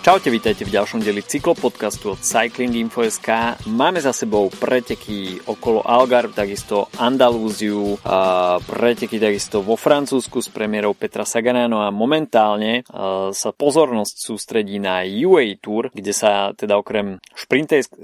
Čaute, vítajte v ďalšom deli cyklopodcastu od Cycling Info.sk. Máme za sebou preteky okolo Algarve, takisto Andalúziu, preteky takisto vo Francúzsku s premiérou Petra Saganano a momentálne sa pozornosť sústredí na UA Tour, kde sa teda okrem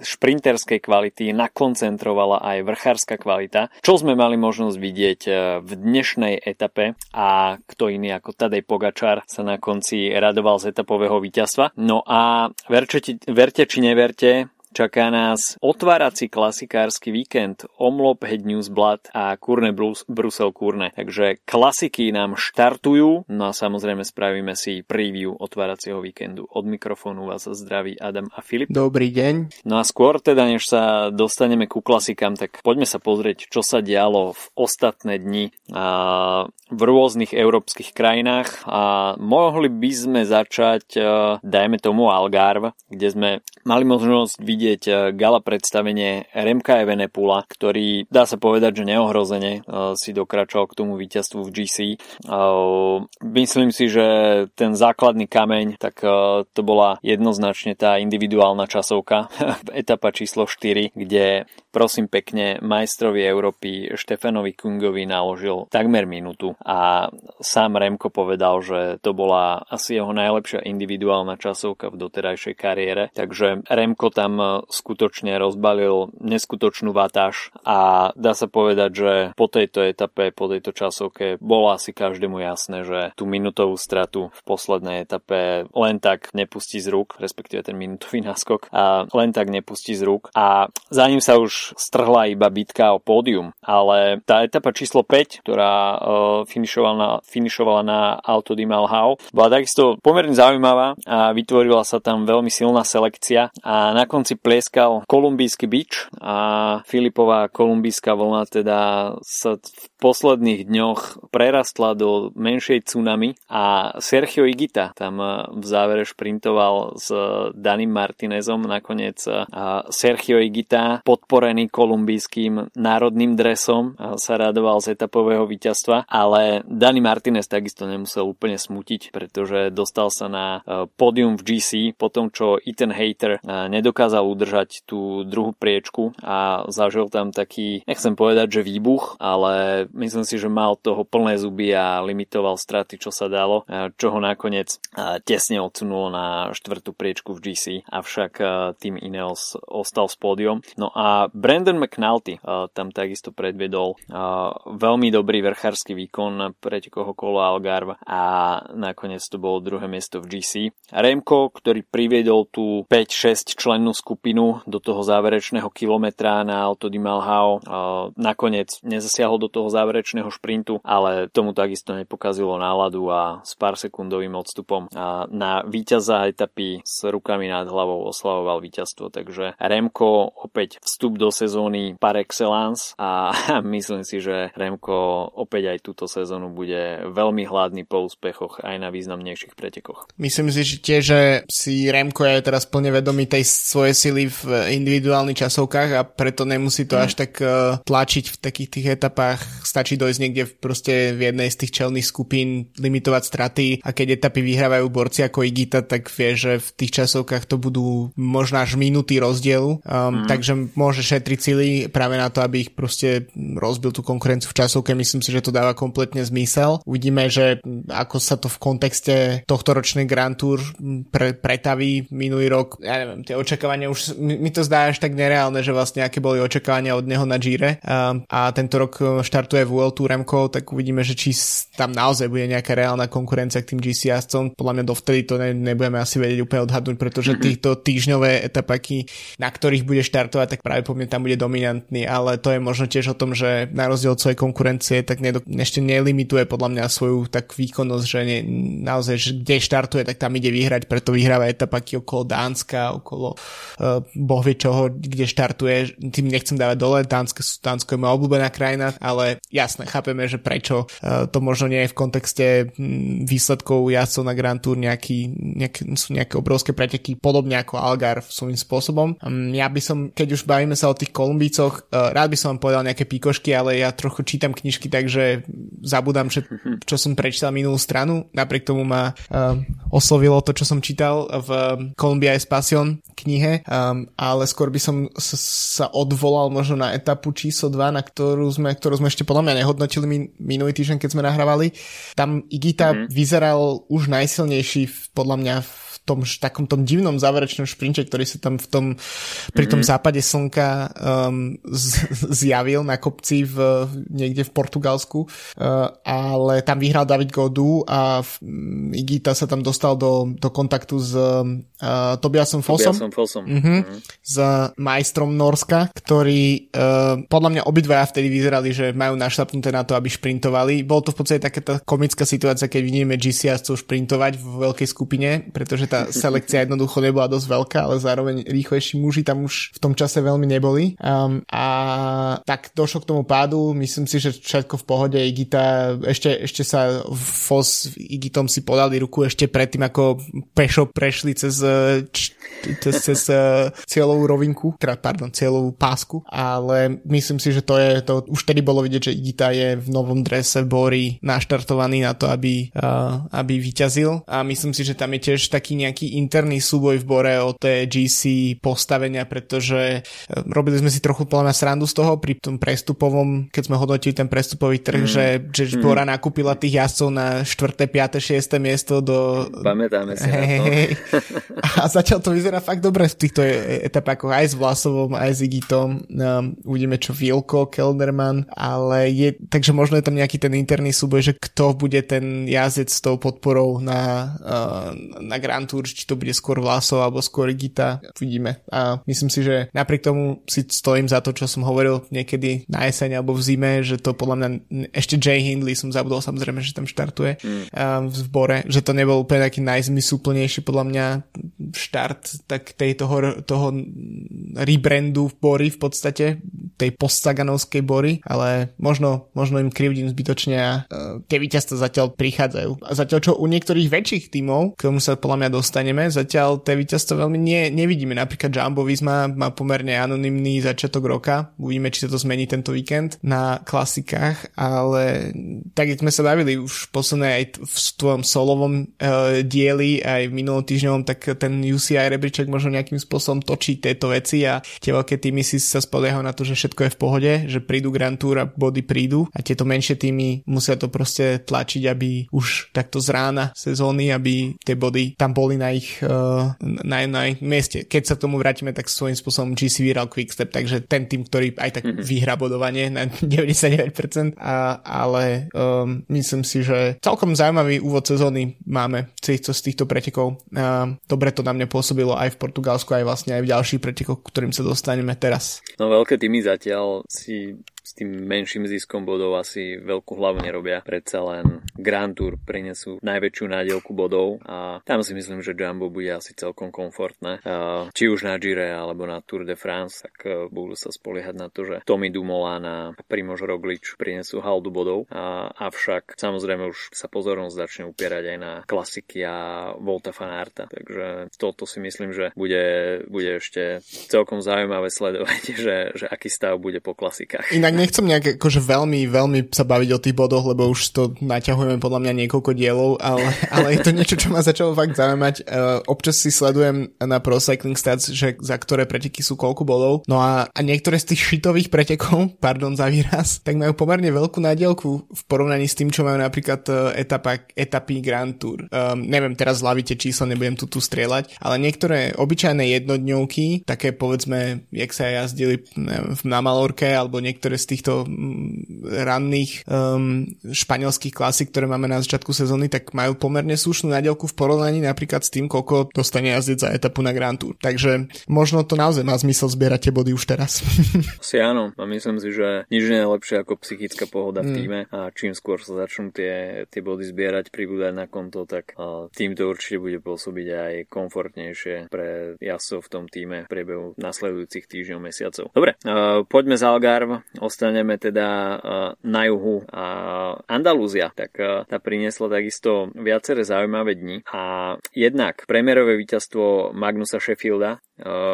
šprinterskej kvality nakoncentrovala aj vrchárska kvalita, čo sme mali možnosť vidieť e, v dnešnej etape a kto iný ako Tadej Pogačar sa na konci radoval z etapového víťazstva. No a verte, verte či neverte, Čaká nás otvárací klasikársky víkend Omlop Head News Blood a Kurne Brus- Brusel Kurne. Takže klasiky nám štartujú, no a samozrejme spravíme si preview otváracieho víkendu. Od mikrofónu vás zdraví Adam a Filip. Dobrý deň. No a skôr teda, než sa dostaneme ku klasikám, tak poďme sa pozrieť, čo sa dialo v ostatné dni a v rôznych európskych krajinách a mohli by sme začať, dajme tomu Algarve, kde sme mali možnosť vidieť vidieť eh, gala predstavenie Remka Evenepula, ktorý dá sa povedať, že neohrozene eh, si dokračoval k tomu víťazstvu v GC. Eh, myslím si, že ten základný kameň, tak to bola jednoznačne tá individuálna časovka, etapa číslo 4, kde prosím pekne majstrovi Európy Štefanovi Kungovi naložil takmer minútu a sám Remko povedal, že to bola asi jeho najlepšia individuálna časovka v doterajšej kariére, takže Remko tam skutočne rozbalil neskutočnú vatáž a dá sa povedať, že po tejto etape, po tejto časovke bolo asi každému jasné, že tú minutovú stratu v poslednej etape len tak nepustí z rúk, respektíve ten minutový náskok a len tak nepustí z rúk. A za ním sa už strhla iba bitka o pódium, ale tá etapa číslo 5, ktorá uh, finišovala na, finišovala na Auto di Malhau, bola takisto pomerne zaujímavá a vytvorila sa tam veľmi silná selekcia a na konci plieskal kolumbijský bič a Filipová kolumbijská vlna teda sa v posledných dňoch prerastla do menšej tsunami a Sergio Igita tam v závere šprintoval s Danim Martinezom. Nakoniec Sergio Igita, podporený kolumbijským národným dresom, sa radoval z etapového víťazstva, ale Dani Martinez takisto nemusel úplne smutiť, pretože dostal sa na pódium v GC po tom, čo Ethan Hater nedokázal udržať tú druhú priečku a zažil tam taký, nechcem povedať, že výbuch, ale myslím si, že mal toho plné zuby a limitoval straty, čo sa dalo, čo ho nakoniec tesne odsunulo na štvrtú priečku v GC, avšak tým Ineos ostal s pódium. No a Brandon McNulty tam takisto predviedol veľmi dobrý vrchársky výkon na pretekoch okolo Algarve a nakoniec to bolo druhé miesto v GC. Remko, ktorý priviedol tú 5-6 člennú skupinu do toho záverečného kilometra na Alto di Malhao. Nakoniec nezasiahol do toho záverečného šprintu, ale tomu takisto nepokazilo náladu a s pár sekundovým odstupom na víťaza etapy s rukami nad hlavou oslavoval víťazstvo. Takže Remko opäť vstup do sezóny par excellence a myslím si, že Remko opäť aj túto sezónu bude veľmi hladný po úspechoch aj na významnejších pretekoch. Myslím si že tiež, že si Remko je teraz plne vedomý tej svojej sily v individuálnych časovkách a preto nemusí to mm. až tak uh, tlačiť v takých tých etapách. Stačí dojsť niekde v, proste v jednej z tých čelných skupín, limitovať straty a keď etapy vyhrávajú borci ako Igita, tak vie, že v tých časovkách to budú možno až minúty rozdielu. Um, mm. Takže môže šetriť sily práve na to, aby ich proste rozbil tú konkurenciu v časovke. Myslím si, že to dáva kompletne zmysel. Uvidíme, že ako sa to v kontexte tohto ročnej Grand Tour pre, pretaví minulý rok. Ja neviem, tie očakávania už mi to zdá až tak nereálne, že vlastne aké boli očakávania od neho na Gire a, a tento rok e, štartuje v World Tour tak uvidíme, že či tam naozaj bude nejaká reálna konkurencia k tým GC jazdcom. Podľa mňa dovtedy to ne, nebudeme asi vedieť úplne odhadnúť, pretože mhm. týchto týždňové etapaky, na ktorých bude štartovať, tak práve po mne tam bude dominantný, ale to je možno tiež o tom, že na rozdiel od svojej konkurencie, tak nedo, ešte nelimituje podľa mňa svoju tak výkonnosť, že ne, naozaj, že kde štartuje, tak tam ide vyhrať, preto vyhráva etapaky okolo Dánska, okolo uh, boh vie čoho, kde štartuje, tým nechcem dávať dole, Dánsko, Dánsko je moja obľúbená krajina, ale jasné, chápeme, že prečo uh, to možno nie je v kontexte hm, výsledkov jazdcov na Grand Tour nejaký, nejaké, sú nejaké obrovské preteky, podobne ako Algar svojím spôsobom. Um, ja by som, keď už bavíme sa o tých Kolumbícoch, uh, rád by som vám povedal nejaké pikošky, ale ja trochu čítam knižky, takže zabudám, že, čo som prečítal minulú stranu. Napriek tomu ma uh, oslovilo to, čo som čítal v Columbia Espacion knihe, um, ale skôr by som sa odvolal možno na etapu číslo 2, na ktorú sme, ktorú sme ešte podľa mňa nehodnotili min, minulý týždeň, keď sme nahrávali. Tam Igita mm-hmm. vyzeral už najsilnejší podľa mňa v tom takom tom divnom záverečnom šprinte, ktorý sa tam v tom, pri tom mm-hmm. západe slnka um, z, zjavil na kopci v, niekde v Portugalsku, uh, ale tam vyhral David Godu a um, Igita sa tam dostal do, do kontaktu s uh, Tobiasom Fossom, Tobiasom Fossom. Uh-huh, mm-hmm. s majstrom Norska, ktorý uh, podľa mňa obidvaja vtedy vyzerali, že majú našlapnuté na to, aby šprintovali. Bolo to v podstate taká komická situácia, keď vidíme GCS šprintovať v veľkej skupine, pretože tá selekcia jednoducho nebola dosť veľká, ale zároveň rýchlejší muži tam už v tom čase veľmi neboli. Um, a tak došlo k tomu pádu, myslím si, že všetko v pohode, Igita, ešte, ešte sa Fos Igitom si podali ruku ešte predtým, ako pešo prešli cez, cez, cez cieľovú rovinku, teda, pardon, cieľovú pásku, ale myslím si, že to je, to už tedy bolo vidieť, že Igita je v novom drese Bory naštartovaný na to, aby, uh, aby vyťazil. A myslím si, že tam je tiež taký nejaký interný súboj v Bore o tie GC postavenia, pretože eh, robili sme si trochu plná srandu z toho pri tom prestupovom, keď sme hodnotili ten prestupový trh, mm. že, že mm. Bora nakúpila tých jazdcov na 4., 5., 6. miesto do... Pamätáme si hey, hey. A zatiaľ to vyzerá fakt dobre v týchto e- etapách, aj s Vlasovom, aj s Igitom. Um, uvidíme čo Vilko, Kelderman, ale je, takže možno je tam nejaký ten interný súboj, že kto bude ten jazdec s tou podporou na, uh, na Grand Tour, či to bude skôr Vlasov alebo skôr Gita, uvidíme. A myslím si, že napriek tomu si stojím za to, čo som hovoril niekedy na jeseň alebo v zime, že to podľa mňa ešte Jay Hindley som zabudol samozrejme, že tam štartuje mm. v zbore, že to nebol úplne taký najzmysluplnejší podľa mňa štart tak tej toho, toho rebrandu v Bory v podstate, tej postaganovskej Bory, ale možno, možno im krivdím zbytočne a uh, tie víťazstva zatiaľ prichádzajú. A zatiaľ čo u niektorých väčších tímov, k tomu sa podľa mňa dostaneme. Zatiaľ tie víťazstvo veľmi nie, nevidíme. Napríklad Jumbo Visma má pomerne anonymný začiatok roka. Uvidíme, či sa to zmení tento víkend na klasikách, ale tak sme sa bavili už posledné aj v tvojom solovom uh, dieli, aj v minulom týždňovom, tak ten UCI rebríček možno nejakým spôsobom točí tieto veci a tie veľké týmy si sa spoliehajú na to, že všetko je v pohode, že prídu Grand Tour a body prídu a tieto menšie týmy musia to proste tlačiť, aby už takto z rána sezóny, aby tie body tam boli na ich, uh, na, na ich mieste. Keď sa k tomu vrátime, tak svojím spôsobom GC vyhral Quickstep, takže ten tým, ktorý aj tak mm-hmm. vyhrá bodovanie na 99%, a, ale um, myslím si, že celkom zaujímavý úvod sezóny máme z týchto, z týchto pretekov. Uh, dobre to na mňa pôsobilo aj v Portugalsku, aj vlastne aj v ďalších pretekoch, ktorým sa dostaneme teraz. No veľké týmy zatiaľ si s tým menším ziskom bodov asi veľkú hlavu nerobia. Predsa len Grand Tour prinesú najväčšiu nádielku bodov a tam si myslím, že Jumbo bude asi celkom komfortné. Či už na Gire alebo na Tour de France, tak e, budú sa spoliehať na to, že Tommy Dumoulin a Primož Roglič prinesú haldu bodov. A, avšak samozrejme už sa pozornosť začne upierať aj na klasiky a Volta Fanarta. Takže toto si myslím, že bude, bude ešte celkom zaujímavé sledovať, že, že aký stav bude po klasikách. Inak nechcem nejak akože veľmi, veľmi sa baviť o tých bodoch, lebo už to naťahujeme podľa mňa niekoľko dielov, ale, ale je to niečo, čo ma začalo fakt zaujímať. Uh, občas si sledujem na Pro Cycling Stats, že za ktoré preteky sú koľko bodov. No a, a niektoré z tých šitových pretekov, pardon za výraz, tak majú pomerne veľkú nádielku v porovnaní s tým, čo majú napríklad uh, etapa, etapy Grand Tour. Um, neviem, teraz zľavíte číslo, nebudem tu tu strieľať, ale niektoré obyčajné jednodňovky, také povedzme, jak sa jazdili neviem, na Malorke, alebo niektoré z týchto mm, ranných um, španielských klasík, ktoré máme na začiatku sezóny, tak majú pomerne slušnú nadielku v porovnaní napríklad s tým, koľko dostane jazdec za etapu na Grand Tour. Takže možno to naozaj má zmysel zbierať tie body už teraz. Asi áno. A myslím si, že nič nie je lepšie ako psychická pohoda v mm. týme a čím skôr sa začnú tie, tie body zbierať, pribúdať na konto, tak tým to určite bude pôsobiť aj komfortnejšie pre jazdcov v tom týme v priebehu nasledujúcich týždňov, mesiacov. Dobre, poďme za Algarve dostaneme teda na juhu Andalúzia, tak tá priniesla takisto viaceré zaujímavé dni. A jednak premiérové víťazstvo Magnusa Sheffielda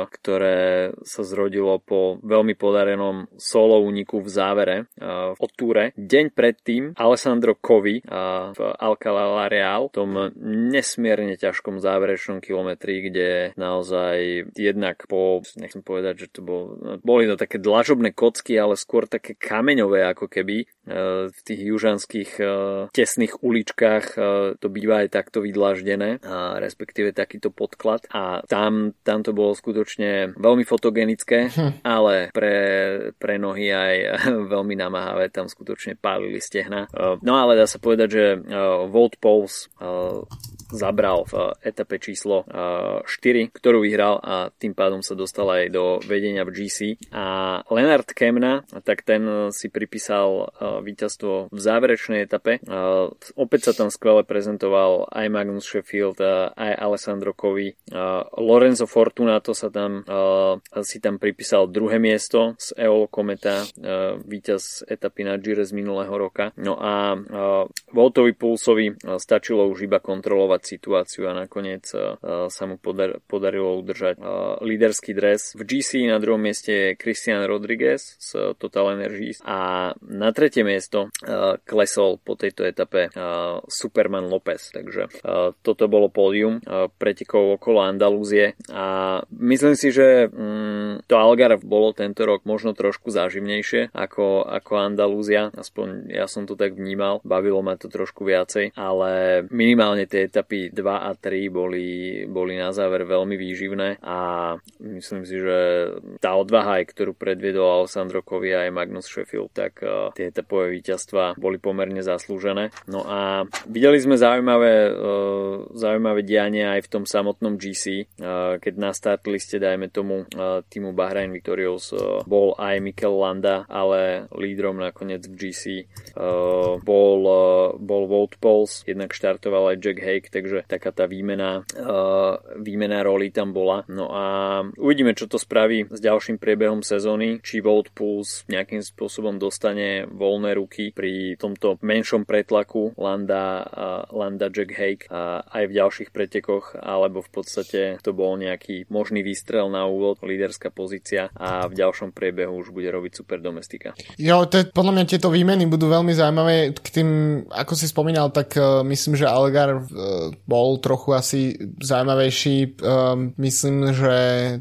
ktoré sa zrodilo po veľmi podarenom solo úniku v závere v Túre. Deň predtým Alessandro Covi v Alcalá Real, tom nesmierne ťažkom záverečnom kilometri, kde naozaj jednak po, nechcem povedať, že to bol, boli to také dlažobné kocky, ale skôr také kameňové ako keby v tých južanských tesných uličkách to býva aj takto vydlaždené, respektíve takýto podklad a tam, tam to bolo bolo skutočne veľmi fotogenické, hm. ale pre, pre nohy aj veľmi namáhavé, tam skutočne pálili stehna. No ale dá sa povedať, že Volt Pulse zabral v etape číslo 4, ktorú vyhral a tým pádom sa dostal aj do vedenia v GC. A Leonard Kemna, tak ten si pripísal víťazstvo v záverečnej etape. Opäť sa tam skvele prezentoval aj Magnus Sheffield, aj Alessandro Covi. Lorenzo Fortunato sa tam, si tam pripísal druhé miesto z Eolo Kometa, víťaz etapy na Gire z minulého roka. No a Voltovi Pulsovi stačilo už iba kontrolovať situáciu a nakoniec sa mu podar- podarilo udržať líderský dres. V GC na druhom mieste je Christian Rodriguez z Total Energies a na tretie miesto uh, klesol po tejto etape uh, Superman Lopez. Takže uh, toto bolo pódium pretekov okolo Andalúzie. A myslím si, že um, to Algarve bolo tento rok možno trošku záživnejšie ako, ako Andalúzia, aspoň ja som to tak vnímal, bavilo ma to trošku viacej, ale minimálne tie etapy etapy 2 a 3 boli, boli na záver veľmi výživné. A myslím si, že tá odvaha, ktorú predviedol Alessandro Kovi aj Magnus Sheffield, tak tie etapové víťazstva boli pomerne zaslúžené. No a videli sme zaujímavé, uh, zaujímavé diania aj v tom samotnom GC, uh, keď na start liste, dajme tomu, uh, týmu Bahrain Victorious bol aj Mikel Landa, ale lídrom nakoniec v GC bol, bol Wout Pauls, jednak štartoval aj Jack Hake, takže taká tá výmena, výmena roli tam bola. No a uvidíme, čo to spraví s ďalším priebehom sezóny, či Volt Pulse nejakým spôsobom dostane voľné ruky pri tomto menšom pretlaku Landa, Landa Jack Hake a aj v ďalších pretekoch, alebo v podstate to bol nejaký možný výstrel na úvod, líderská pozícia a v ďalšom priebehu už bude robiť super domestika. Jo, to podľa mňa tieto výmeny budú veľmi zaujímavé. K tým, ako si spomínal, tak uh, myslím, že Algar uh, bol trochu asi zaujímavejší. Um, myslím, že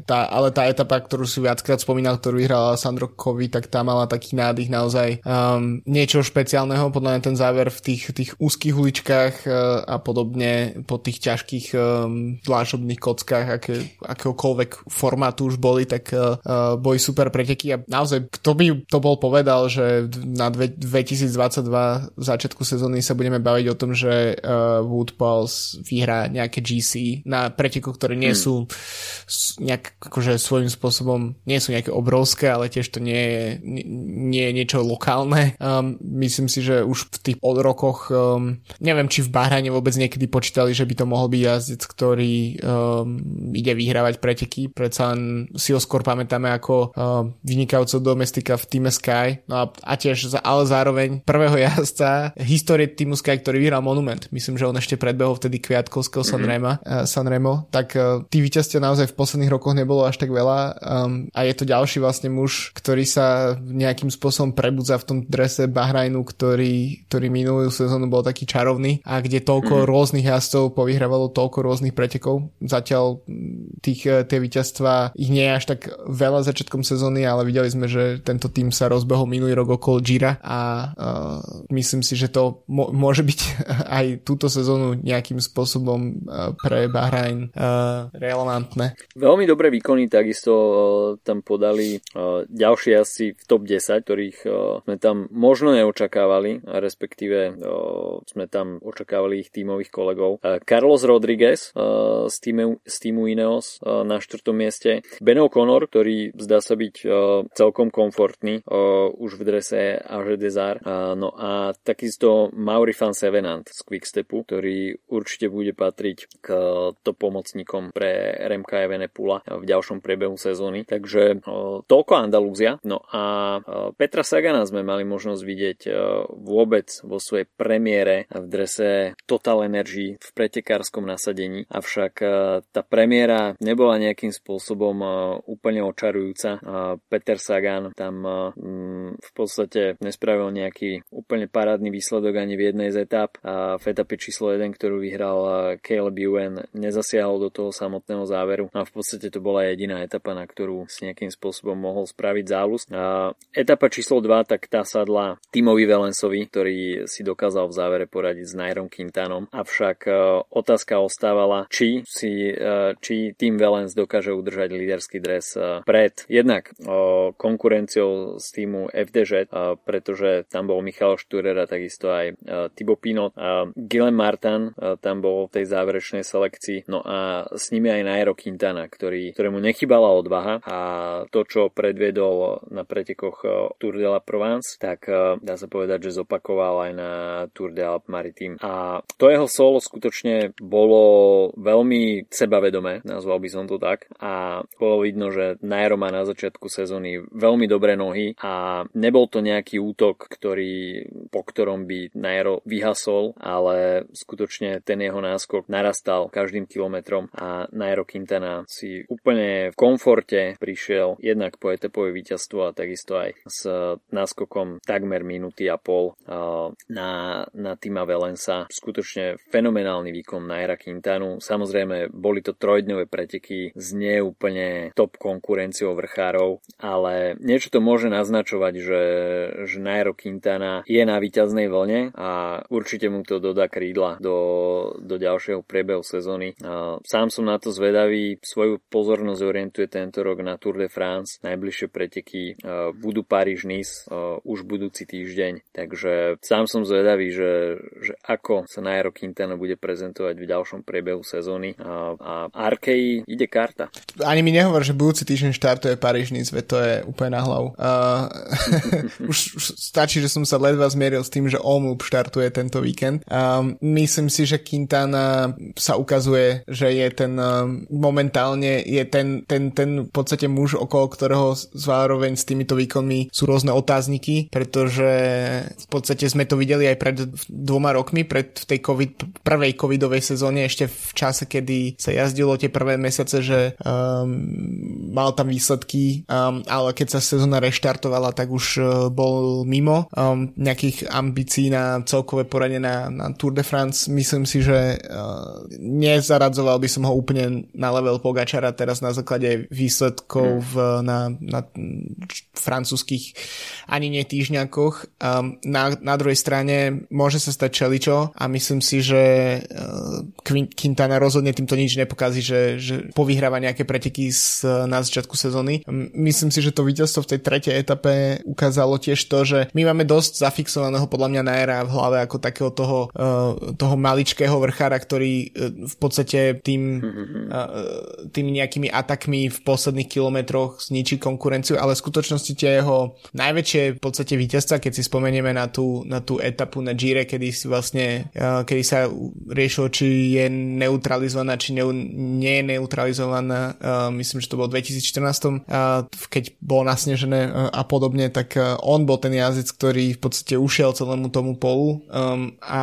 tá, ale tá etapa, ktorú si viackrát spomínal, ktorú vyhral Sandro Kovi, tak tá mala taký nádych naozaj um, niečo špeciálneho. Podľa mňa ten záver v tých, tých úzkých uličkách uh, a podobne po tých ťažkých um, kockách, aké, akéhokoľvek formátu už boli, tak uh, uh, boli super preteky a naozaj kto by to bol povedal, že na dve, 2022 v začiatku sezóny sa budeme baviť o tom, že uh, Wood Pulse vyhrá nejaké GC na pretekoch, ktoré nie hmm. sú nejak akože svojím spôsobom nie sú nejaké obrovské, ale tiež to nie je, nie je niečo lokálne. Um, myslím si, že už v tých rokoch um, neviem, či v Bahrajne vôbec niekedy počítali, že by to mohol byť jazdec, ktorý um, ide vyhrávať preteky. Predsa len si ho skôr pamätáme ako um, vynikajúceho domestika v týme Sky. No a, a tiež, ale zároveň prvého jazdca histórie týmu Sky, ktorý vyhral Monument. Myslím, že on ešte predbehol vtedy Kviatkovského Sanrema, mm-hmm. Sanremo, tak uh, tí víťazstia naozaj v posledných rokoch nebolo až tak veľa um, a je to ďalší vlastne muž, ktorý sa nejakým spôsobom prebudza v tom drese Bahrajnu, ktorý, ktorý minulú sezónu bol taký čarovný a kde toľko mm-hmm. rôznych jazdcov povyhrávalo toľko rôznych pretekov. Zatiaľ tých, e, tie víťazstva ich nie je až tak veľa začiatkom sezóny, ale videli sme, že tento tým sa rozbehol minulý rok okolo Gira a uh, myslím si, že to mo- môže byť aj túto sezónu nejaký nejakým spôsobom e, pre Bahrajn e, relevantné. Veľmi dobré výkony takisto e, tam podali ďalší asi v top 10, ktorých sme tam možno neočakávali, respektíve sme tam očakávali ich tímových kolegov. Carlos Rodriguez z týmu, z týmu Ineos na štvrtom mieste, Ben O'Connor ktorý zdá sa byť celkom komfortný už v drese Age Desar. No a takisto Mauri van Sevenant z Quickstepu, ktorý určite bude patriť k top pomocníkom pre Remka Evenepula v ďalšom priebehu sezóny. Takže toľko Andalúzia. No a Petra Sagana sme mali možnosť vidieť uh, vôbec vo svojej premiére v drese Total Energy v pretekárskom nasadení. Avšak tá premiéra nebola nejakým spôsobom úplne očarujúca. Peter Sagan tam v podstate nespravil nejaký úplne parádny výsledok ani v jednej z etap. A v etape číslo 1, ktorú vyhral Caleb Ewan, nezasiahol do toho samotného záveru. A v podstate to bola jediná etapa, na ktorú si nejakým spôsobom mohol spraviť zálus. A etapa číslo 2, tak tá sadla Timovi Velensovi, ktorý si dokázal v závere poradiť s Nairom Quintanom. Avšak otázka ostávala, či si či tým Valens dokáže udržať líderský dres pred jednak konkurenciou z týmu FDŽ, pretože tam bol Michal Šturer a takisto aj Thibaut Pinot. Guillem Martin tam bol v tej záverečnej selekcii, no a s nimi aj Nairo Quintana, ktorý, ktorému nechybala odvaha a to, čo predviedol na pretekoch Tour de la Provence, tak dá sa povedať, že zopakoval aj na Tour de Alp Maritime. A to jeho solo skutočne bolo veľmi sebavedomé, nazval by som to tak. A bolo vidno, že Nairo má na začiatku sezóny veľmi dobré nohy a nebol to nejaký útok, ktorý, po ktorom by Nairo vyhasol, ale skutočne ten jeho náskok narastal každým kilometrom a Nairo Quintana si úplne v komforte prišiel jednak po etapové víťazstvo a takisto aj s náskokom takmer minúty a pol na, na Tima Velensa. Skutočne fenomenálny výkon Naira Quintanu. Samozrejme, boli to trojdňové preteky s neúplne top konkurenciou vrchárov, ale niečo to môže naznačovať, že, že Nairo Quintana je na víťaznej vlne a určite mu to dodá krídla do, do ďalšieho priebehu sezóny. Sám som na to zvedavý, svoju pozornosť orientuje tento rok na Tour de France. Najbližšie preteky budú Paríž-Nice už budúci týždeň, takže sám som zvedavý, že, že ako sa Nairo Quintana bude prezentovať v ďalšom priebehu sezóny a, a Arkei ide karta. Ani mi nehovor, že budúci týždeň štartuje Paríž Nice, to je úplne na hlavu. Uh, už, už stačí, že som sa ledva zmieril s tým, že Omlup štartuje tento víkend. Um, myslím si, že Quintana sa ukazuje, že je ten um, momentálne je ten, ten, ten v podstate muž, okolo ktorého zároveň s týmito výkonmi sú rôzne otázniky, pretože v podstate sme to videli aj pred dvoma rokmi, pred v tej COVID, prvej covidovej sezóne, ešte v čase, kedy sa jazdilo tie prvé mesiace, že um, mal tam výsledky, um, ale keď sa sezóna reštartovala, tak už uh, bol mimo um, nejakých ambícií na celkové poradenie na, na Tour de France. Myslím si, že uh, nezaradzoval by som ho úplne na level Pogačara teraz na základe výsledkov v, na, na francúzských ani nie týždňakoch. Um, na, na druhej strane môže sa stať čeličo a myslím si, že uh, Quintana rozhodne týmto nič nepokazí, že, že povyhráva nejaké preteky z, na začiatku sezóny. Myslím si, že to víťazstvo v tej tretej etape ukázalo tiež to, že my máme dosť zafixovaného podľa mňa Naira v hlave ako takého toho, uh, toho maličkého vrchára, ktorý uh, v podstate tým, uh, tými nejakými atakmi v posledných kilometroch zničí konkurenciu, ale v skutočnosti tie jeho najväčšie v podstate víťazstva, keď si spomenieme na tú, na tú etapu na Gire, kedy si vlastne, uh, kedy sa riešilo, či je neutralizovaná, či ne, nie je neutralizovaná, uh, myslím, že to bolo v 2014, uh, keď bolo nasnežené a podobne, tak on bol ten jazdec, ktorý v podstate ušiel celému tomu polu a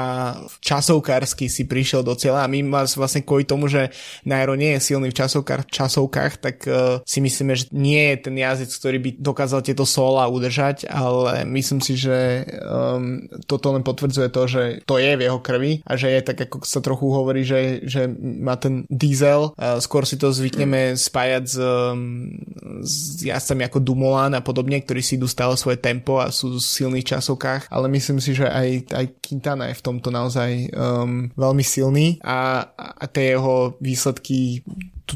časovkársky si prišiel do cieľa. A my vlastne kvôli tomu, že Nairo nie je silný v časovkách, časovkách tak si myslíme, že nie je ten jazdec, ktorý by dokázal tieto sola udržať, ale myslím si, že um, toto len potvrdzuje to, že to je v jeho krvi a že je tak, ako sa trochu hovorí, že, že má ten diesel, uh, skôr si to zvykneme spájať s, um, s jazdcami ako Dumoulin a podobne, ktorí si idú stále svoje tempo a sú v silných časovkách, ale myslím si, že aj, aj Quintana je v tomto naozaj um, veľmi silný a, a tie jeho výsledky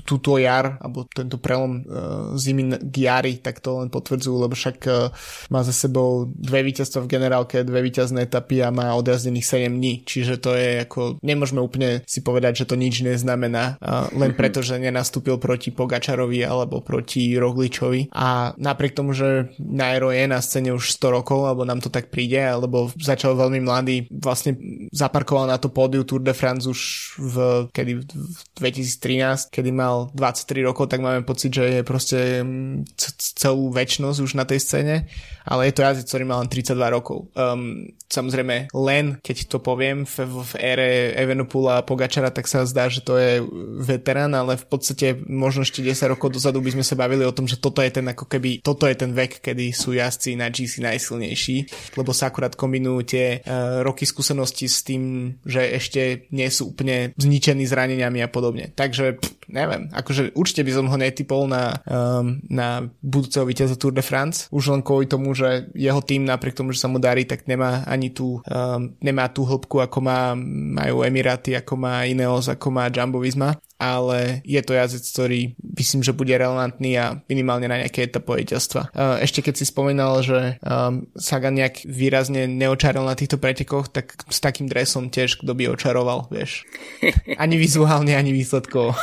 túto jar, alebo tento prelom uh, zimy k jari, tak to len potvrdzujú, lebo však uh, má za sebou dve víťazstva v generálke, dve víťazné etapy a má odjazdených 7 dní, čiže to je ako, nemôžeme úplne si povedať, že to nič neznamená, uh, len preto, že nenastúpil proti Pogačarovi alebo proti Rogličovi. A napriek tomu, že Nairo je na scéne už 100 rokov, alebo nám to tak príde, alebo začal veľmi mladý, vlastne zaparkoval na to pódiu Tour de France už v, kedy, v 2013, kedy mal 23 rokov, tak máme pocit, že je proste mm, celú väčnosť už na tej scéne, ale je to jazdec, ktorý má len 32 rokov. Um, samozrejme, len keď to poviem v, v ére Evenopula a Pogačara, tak sa zdá, že to je veterán, ale v podstate možno ešte 10 rokov dozadu by sme sa bavili o tom, že toto je ten ako keby, toto je ten vek, kedy sú jazdci na GC najsilnejší, lebo sa akurát kombinujú tie uh, roky skúsenosti s tým, že ešte nie sú úplne zničení zraneniami a podobne. Takže pff, neviem, akože určite by som ho netypol na, um, na budúceho víťaza Tour de France, už len kvôli tomu, že jeho tým napriek tomu, že sa mu darí, tak nemá ani tú, um, nemá tú hĺbku, ako má, majú Emiráty, ako má Ineos, ako má Jumbo Visma ale je to jazdec, ktorý myslím, že bude relevantný a minimálne na nejaké etapovej víťazstva. Ešte keď si spomínal, že um, Sagan nejak výrazne neočaroval na týchto pretekoch, tak s takým dresom tiež kto by očaroval, vieš. Ani vizuálne, ani výsledkovo.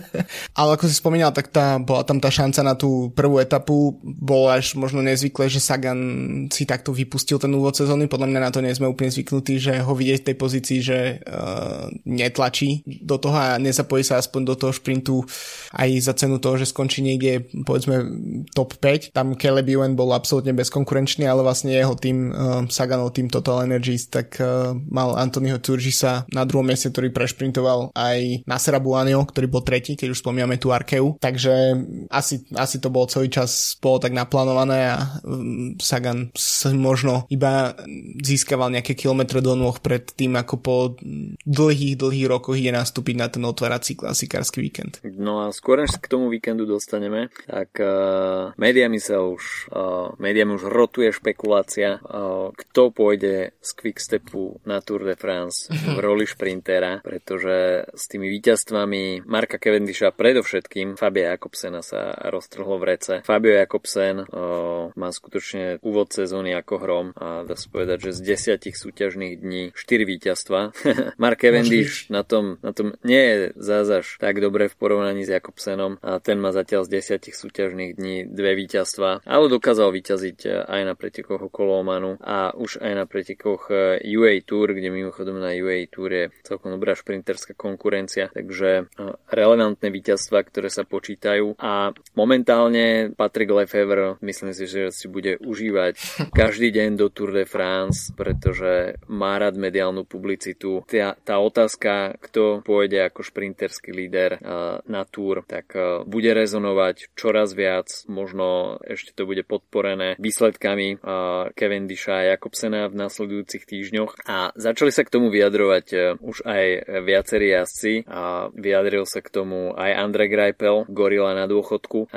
ale ako si spomínal, tak tá, bola tam tá šanca na tú prvú etapu, bolo až možno nezvyklé, že Sagan si takto vypustil ten úvod sezóny, podľa mňa na to nie sme úplne zvyknutí, že ho vidieť v tej pozícii, že uh, netlačí do toho a nezapojí sa aspoň do toho šprintu aj za cenu toho, že skončí niekde povedzme top 5. Tam Caleb Ewan bol absolútne bezkonkurenčný, ale vlastne jeho tým uh, Saganov tým Total Energies, tak uh, mal Anthonyho Turgisa na druhom mieste, ktorý prešprintoval aj Nasera Buanio, ktorý bol tretí, keď už spomíname tú Arkeu. Takže asi, asi to bolo celý čas bolo tak naplánované a um, Sagan možno iba získaval nejaké kilometre do nôh pred tým, ako po dlhých, dlhých rokoch ide nastúpiť na ten otvárací klasikársky víkend. No a skôr než k tomu víkendu dostaneme, tak uh, médiami sa už, uh, médiami už rotuje špekulácia, uh, kto pôjde z Quickstepu na Tour de France v roli šprintera, pretože s tými víťazstvami Marka Cavendisha predovšetkým Fabia Jakobsena sa roztrhlo v rece. Fabio Jakobsen uh, má skutočne úvod sezóny ako hrom a dá sa povedať, že z desiatich súťažných dní 4 víťazstva. Mark Cavendish na tom, na tom nie je zás až tak dobre v porovnaní s Jakobsenom a ten má zatiaľ z desiatich súťažných dní dve víťazstva, ale dokázal vyťaziť e, aj na pretekoch okolo Omanu a už aj na pretekoch e, UA Tour, kde mimochodom na UA Tour je celkom dobrá šprinterská konkurencia, takže e, relevantné víťazstva, ktoré sa počítajú. A momentálne Patrick Lefevre myslím si, že si bude užívať každý deň do Tour de France, pretože má rád mediálnu publicitu. Tá, tá otázka, kto pôjde ako šprinterský európsky líder eh, na túr, tak eh, bude rezonovať čoraz viac, možno ešte to bude podporené výsledkami eh, Cavendisha a Jakobsena v nasledujúcich týždňoch a začali sa k tomu vyjadrovať už aj viacerí jazdci a vyjadril sa k tomu aj Andre Greipel, gorila na dôchodku,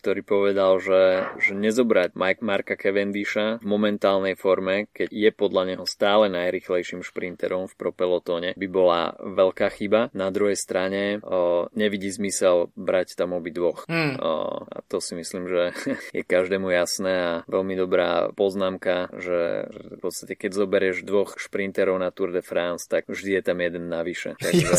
ktorý povedal, že, že nezobrať Mike Marka Cavendisha v momentálnej forme, keď je podľa neho stále najrychlejším šprinterom v propelotóne, by bola veľká chyba. Na druhej strane o, nevidí zmysel brať tam obi dvoch. Hmm. O, a to si myslím, že je každému jasné a veľmi dobrá poznámka, že v podstate keď zoberieš dvoch šprinterov na Tour de France, tak vždy je tam jeden navyše. Takže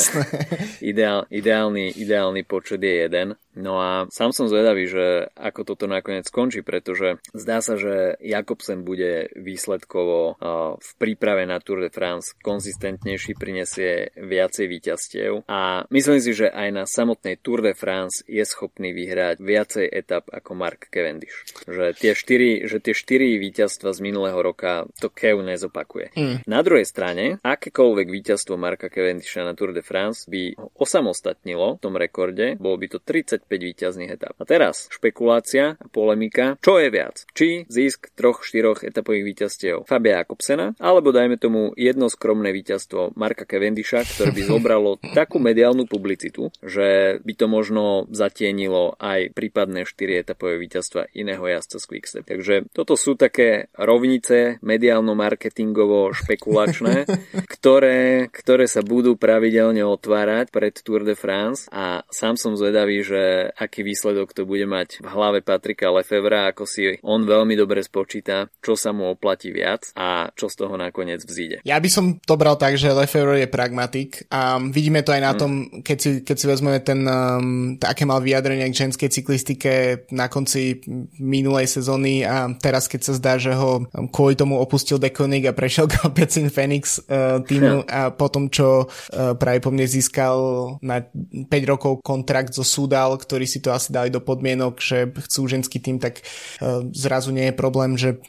ideál, ideálny, ideálny počet je jeden. No a sám som zvedavý, že ako toto nakoniec skončí, pretože zdá sa, že Jakobsen bude výsledkovo v príprave na Tour de France konzistentnejší, prinesie viacej víťazstiev a myslím si, že aj na samotnej Tour de France je schopný vyhrať viacej etap ako Mark Cavendish. Že tie štyri, že tie štyri víťazstva z minulého roka to Kev nezopakuje. Mm. Na druhej strane, akékoľvek víťazstvo Marka Cavendisha na Tour de France by ho osamostatnilo v tom rekorde, bolo by to 30 víťazných etap. A teraz špekulácia a polemika, čo je viac? Či zisk troch, štyroch etapových víťazstiev Fabia Jakobsena, alebo dajme tomu jedno skromné víťazstvo Marka Cavendisha, ktoré by zobralo takú mediálnu publicitu, že by to možno zatienilo aj prípadné 4 etapové víťazstva iného jazdca z Quickstep. Takže toto sú také rovnice mediálno-marketingovo špekulačné, ktoré, ktoré sa budú pravidelne otvárať pred Tour de France a sám som zvedavý, že aký výsledok to bude mať v hlave Patrika Lefevra, ako si on veľmi dobre spočíta, čo sa mu oplatí viac a čo z toho nakoniec vzíde. Ja by som to bral tak, že Lefevre je pragmatik a vidíme to aj na mm. tom, keď si, keď si vezmeme ten, um, aké mal vyjadrenie k ženskej cyklistike na konci minulej sezóny a teraz keď sa zdá, že ho um, kvôli tomu opustil Dekonik a prešiel k Alpecin Phoenix uh, týmu a potom, čo uh, práve po mne získal na 5 rokov kontrakt zo Súdal, ktorý si to asi dali do podmienok, že chcú ženský tým, tak uh, zrazu nie je problém, že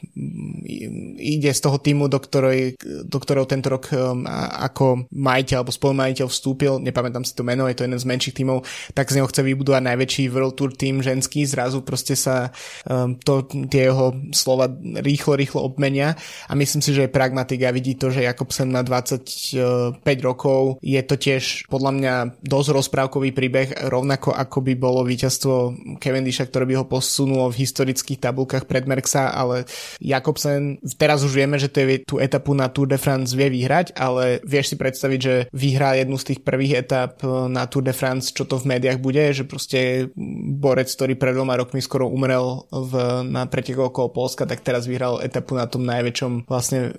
ide z toho týmu, do, ktorej, do ktorého tento rok um, ako majiteľ alebo spolumajiteľ vstúpil, nepamätám si to meno, je to jeden z menších tímov, tak z neho chce vybudovať najväčší World Tour tým ženský, zrazu proste sa um, to, tie jeho slova rýchlo, rýchlo obmenia. A myslím si, že je pragmatik a vidí to, že Jakobsen má 25 rokov, je to tiež podľa mňa dosť rozprávkový príbeh, rovnako ako by bolo víťazstvo Cavendisha, ktoré by ho posunulo v historických tabulkách pred Merksa, ale Jakobsen, teraz už vieme, že tú etapu na Tour de France vie vyhrať, ale vieš si predstaviť, že vyhrá jednu z tých prvých etap na Tour de France, čo to v médiách bude, že proste borec, ktorý pred dvoma rokmi skoro umrel v, na preteku okolo Polska, tak teraz vyhral etapu na tom najväčšom vlastne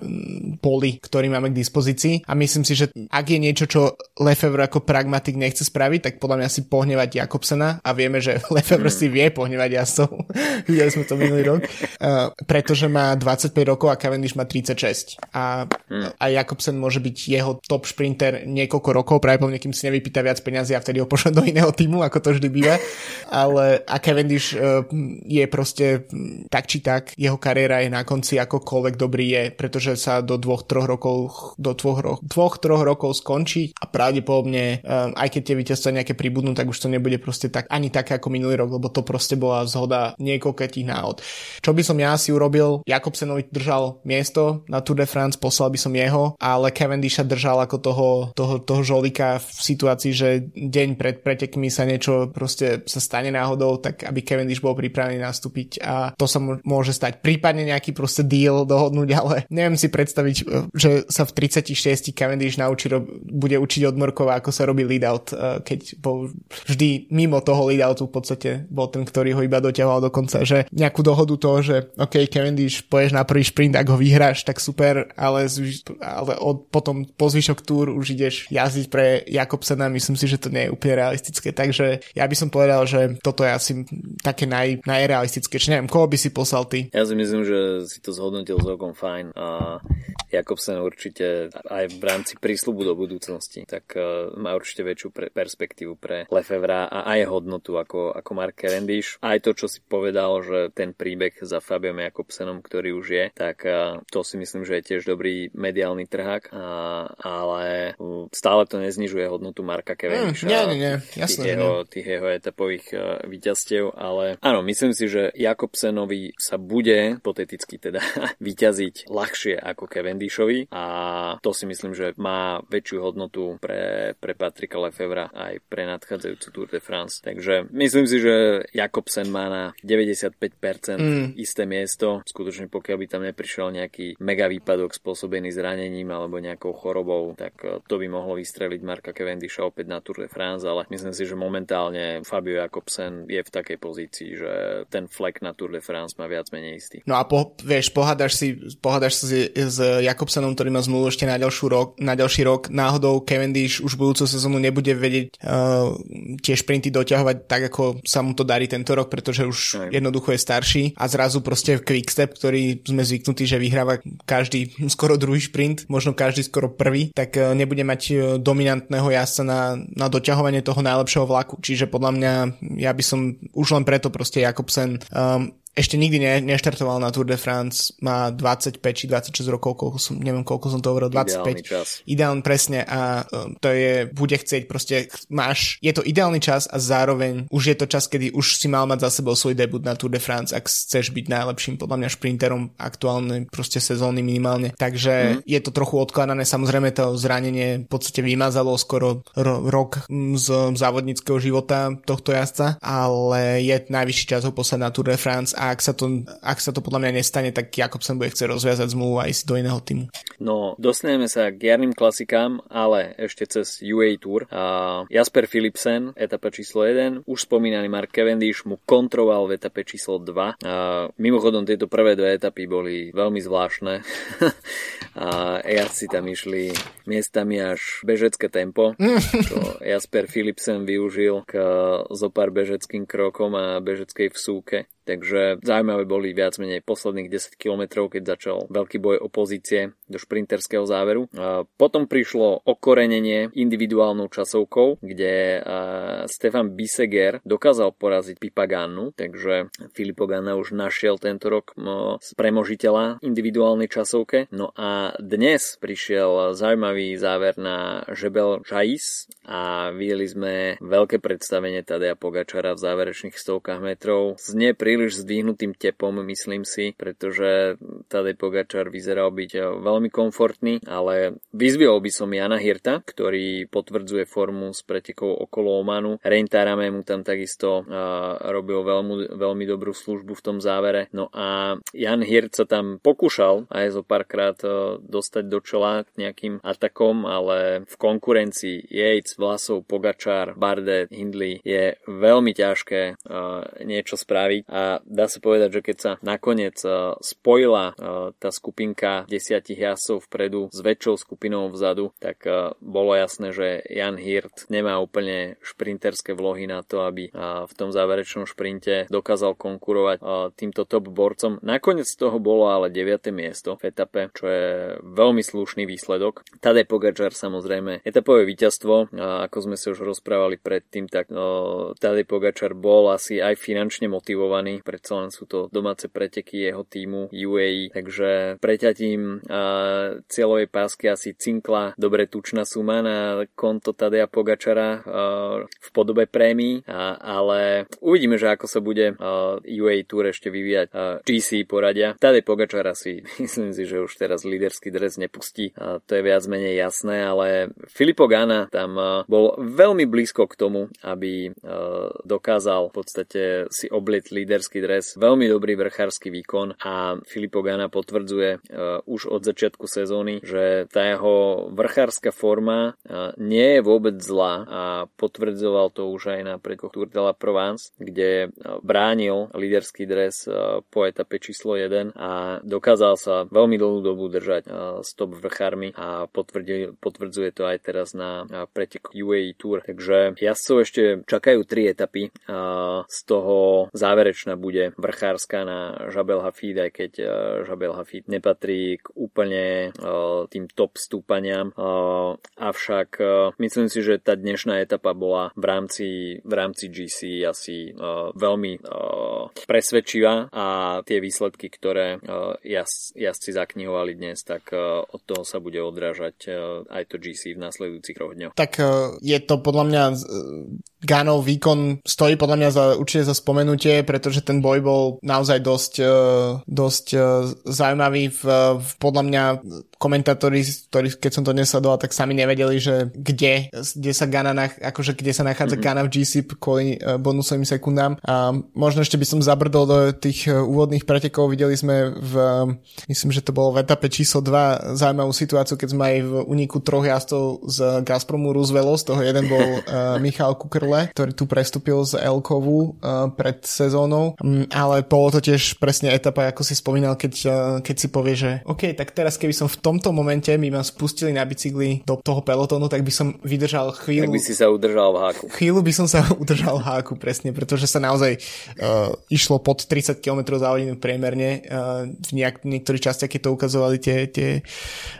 poli, ktorý máme k dispozícii. A myslím si, že ak je niečo, čo Lefevre ako pragmatik nechce spraviť, tak podľa mňa si pohnevať Jakobsena a vieme, že Lefevre mm. si vie pohnevať jazdcov. Videli sme to minulý rok. Uh, pretože má 25 rokov a Cavendish má 36. A, mm. a Jakobsen môže byť jeho top šprinter niekoľko rokov, práve po kým si nevypýta viac peniazy a vtedy ho pošle do iného týmu, ako to vždy býva. Ale a Cavendish uh, je proste tak či tak, jeho kariéra je na konci akokoľvek dobrý je, pretože sa do dvoch, troch rokov, do dvoch, ro- dvoch troch rokov skončí a pravdepodobne, um, aj keď tie víťazstva nejaké pribudnú, tak už to nebude proste tak, ani také ako minulý rok, lebo to proste bola zhoda niekoľkých náhod. Čo by som ja asi urobil? Jakobsenovi držal miesto na Tour de France, poslal by som jeho, ale Cavendisha držal ako toho, toho, toho žolika v situácii, že deň pred pretekmi sa niečo proste sa stane náhodou, tak aby Cavendish bol pripravený nastúpiť a to sa môže stať. Prípadne nejaký proste deal dohodnúť, ale neviem si predstaviť, že sa v 36 Cavendish naučí, bude učiť od Morkova, ako sa robí lead-out, e, keď bol vždy mimo toho lead-outu v podstate bol ten, ktorý ho iba doťahoval do konca, že nejakú dohodu toho, že OK, Cavendish, poješ na prvý sprint, ak ho vyhráš, tak super, ale, ale od, potom po zvyšok túr už ideš jazdiť pre Jakobsena, myslím si, že to nie je úplne realistické, takže ja by som povedal, že toto je asi také naj, najrealistické, či neviem, koho by si poslal ty? Ja si myslím, že si to zhodnotil celkom fajn a Jakobsen určite aj v rámci prísľubu do budúcnosti, tak uh, má určite väčšiu pre, perspektívu pre Lefevra a aj hodnotu ako, ako Mark Cavendish. Aj to, čo si povedal, že ten príbeh za Fabiom Jakobsenom, ktorý už je, tak uh, to si myslím, že je tiež dobrý mediálny trhák, uh, ale uh, stále to neznižuje hodnotu Marka Cavendisha. Mm, nie, nie, nie, jasné. Tých jeho, tých jeho etapových uh, víťazstiev, ale áno, myslím si, že Jakobsenovi sa bude, poteticky teda, vyťaziť ľahšie ako Cavendishovi a to si myslím, že má väčšiu hodnotu pre, pre Patrika Lefevra aj pre nadchádzajúcu Tour de France. Takže myslím si, že Jakobsen má na 95% mm. isté miesto. Skutočne pokiaľ by tam neprišiel nejaký mega výpadok spôsobený zranením alebo nejakou chorobou, tak to by mohlo vystreliť Marka Cavendisha opäť na Tour de France, ale myslím si, že momentálne Fabio Jakobsen je v takej pozícii, že ten flek na Tour de France má viac menej istý. No a po, vieš, pohádaš si, pohádaš si s Jakobsenom, ktorý má zmluvu ešte na, ďalšiu rok, na ďalší rok. Náhodou Cavendish už budúcu sezónu nebude vedieť uh, tie šprinty doťahovať tak, ako sa mu to darí tento rok, pretože už Aj. jednoducho je starší a zrazu proste Quickstep, ktorý sme zvyknutí, že vyhráva každý skoro druhý šprint, možno každý skoro prvý, tak uh, nebude mať uh, dominantného jazdca na, na doťahovanie toho najlepšieho vlaku. Čiže podľa mňa ja by som už len preto proste Jakobsen um, ešte nikdy ne, neštartoval na Tour de France, má 25 či 26 rokov, koľko som, neviem koľko som to hovoril, 25. Ideálny čas. Ideálny presne a um, to je, bude chcieť proste, máš, je to ideálny čas a zároveň už je to čas, kedy už si mal mať za sebou svoj debut na Tour de France, ak chceš byť najlepším podľa mňa šprinterom aktuálnej proste sezóny minimálne. Takže mm. je to trochu odkladané, samozrejme to zranenie v podstate vymazalo skoro ro- rok z závodníckého života tohto jazdca, ale je najvyšší čas ho poslať na Tour de France a ak sa to, ak sa to podľa mňa nestane, tak Jakobsen bude chcieť rozviazať zmluvu a ísť do iného týmu. No, dostaneme sa k jarným klasikám, ale ešte cez UA Tour. A Jasper Philipsen, etapa číslo 1, už spomínaný Mark Cavendish mu kontroval v etape číslo 2. A mimochodom, tieto prvé dve etapy boli veľmi zvláštne. a jazdci tam išli miestami až bežecké tempo, čo Jasper Philipsen využil k zopár bežeckým krokom a bežeckej vsúke. Takže zaujímavé boli viac menej posledných 10 km, keď začal veľký boj opozície do šprinterského záveru. Potom prišlo okorenenie individuálnou časovkou, kde Stefan Biseger dokázal poraziť Pipagánu, takže Filipo Ganna už našiel tento rok premožiteľa individuálnej časovke. No a dnes prišiel zaujímavý záver na Žebel Žais a videli sme veľké predstavenie Tadeja Pogačara v záverečných stovkách metrov. Znie príliš príliš zdvihnutým tepom, myslím si, pretože Tadej Pogačar vyzeral byť eh, veľmi komfortný, ale vyzvihol by som Jana Hirta, ktorý potvrdzuje formu s pretekou okolo Omanu. Reintarame mu tam takisto uh, robil veľmi, veľmi dobrú službu v tom závere. No a Jan Hirt sa tam pokúšal aj zo párkrát uh, dostať do čela nejakým atakom, ale v konkurencii Yates, Vlasov, Pogačar, Bardet, Hindley je veľmi ťažké uh, niečo spraviť a dá sa povedať, že keď sa nakoniec e, spojila e, tá skupinka desiatich jasov vpredu s väčšou skupinou vzadu, tak e, bolo jasné, že Jan Hirt nemá úplne šprinterské vlohy na to, aby v tom záverečnom šprinte dokázal konkurovať týmto top borcom. Nakoniec z toho bolo ale 9. miesto v etape, čo je veľmi slušný výsledok. Tadej Pogačar samozrejme etapové víťazstvo, ako sme sa už rozprávali predtým, tak Tadej Pogačar bol asi aj finančne motivovaný predsa len sú to domáce preteky jeho týmu UAE, takže preťatím cieľovej pásky asi cinkla dobre tučná suma na konto Tadeja Pogačara v podobe prémií, ale uvidíme, že ako sa bude UAE Tour ešte vyvíjať GC poradia. Tadej Pogačara si myslím si, že už teraz líderský dres nepustí, to je viac menej jasné, ale Filippo Gana tam bol veľmi blízko k tomu, aby dokázal v podstate si obliť líderský vrchársky dres, veľmi dobrý vrchársky výkon a Filippo Gana potvrdzuje uh, už od začiatku sezóny, že tá jeho vrchárska forma uh, nie je vôbec zlá a potvrdzoval to už aj na prekoch Tour de la Provence, kde uh, bránil líderský dres po etape číslo 1 a dokázal sa veľmi dlhú dobu držať s top vrchármi a potvrdzuje to aj teraz na uh, pretek UAE Tour. Takže jazdcov ešte čakajú tri etapy, z toho záverečná bude vrchárska na Žabel Hafid, aj keď uh, Žabel Hafid nepatrí k úplne uh, tým top stúpaniam. Uh, avšak myslím si, že tá dnešná etapa bola v rámci, v rámci GC asi veľmi presvedčivá a tie výsledky, ktoré jazd, jazdci zaknihovali dnes, tak od toho sa bude odrážať aj to GC v nasledujúcich dňoch. Tak je to podľa mňa Ganov výkon stojí podľa mňa za, určite za spomenutie, pretože ten boj bol naozaj dosť, uh, dosť uh, zaujímavý. V, v, podľa mňa komentátori, ktorí, keď som to nesledoval, tak sami nevedeli, že kde, kde sa Gana, nach, akože kde sa nachádza mm-hmm. Gana v GC kvôli uh, bonusovým sekundám. A možno ešte by som zabrdol do tých uh, úvodných pretekov. Videli sme v, myslím, že to bolo v etape číslo 2 zaujímavú situáciu, keď sme aj v uniku troch jazdcov z Gazpromu Roosevelt, z toho jeden bol uh, Michal Kukrle, ktorý tu prestúpil z Elkovu uh, pred sezónou ale bolo to tiež presne etapa, ako si spomínal, keď, keď si povie, že OK, tak teraz keby som v tomto momente mi ma spustili na bicykli do toho pelotónu, tak by som vydržal chvíľu. Tak by si sa udržal v háku. Chvíľu by som sa udržal v háku, presne, pretože sa naozaj uh, išlo pod 30 km za hodinu priemerne. Uh, v nejak, niektorých častiach, keď to ukazovali tie, tie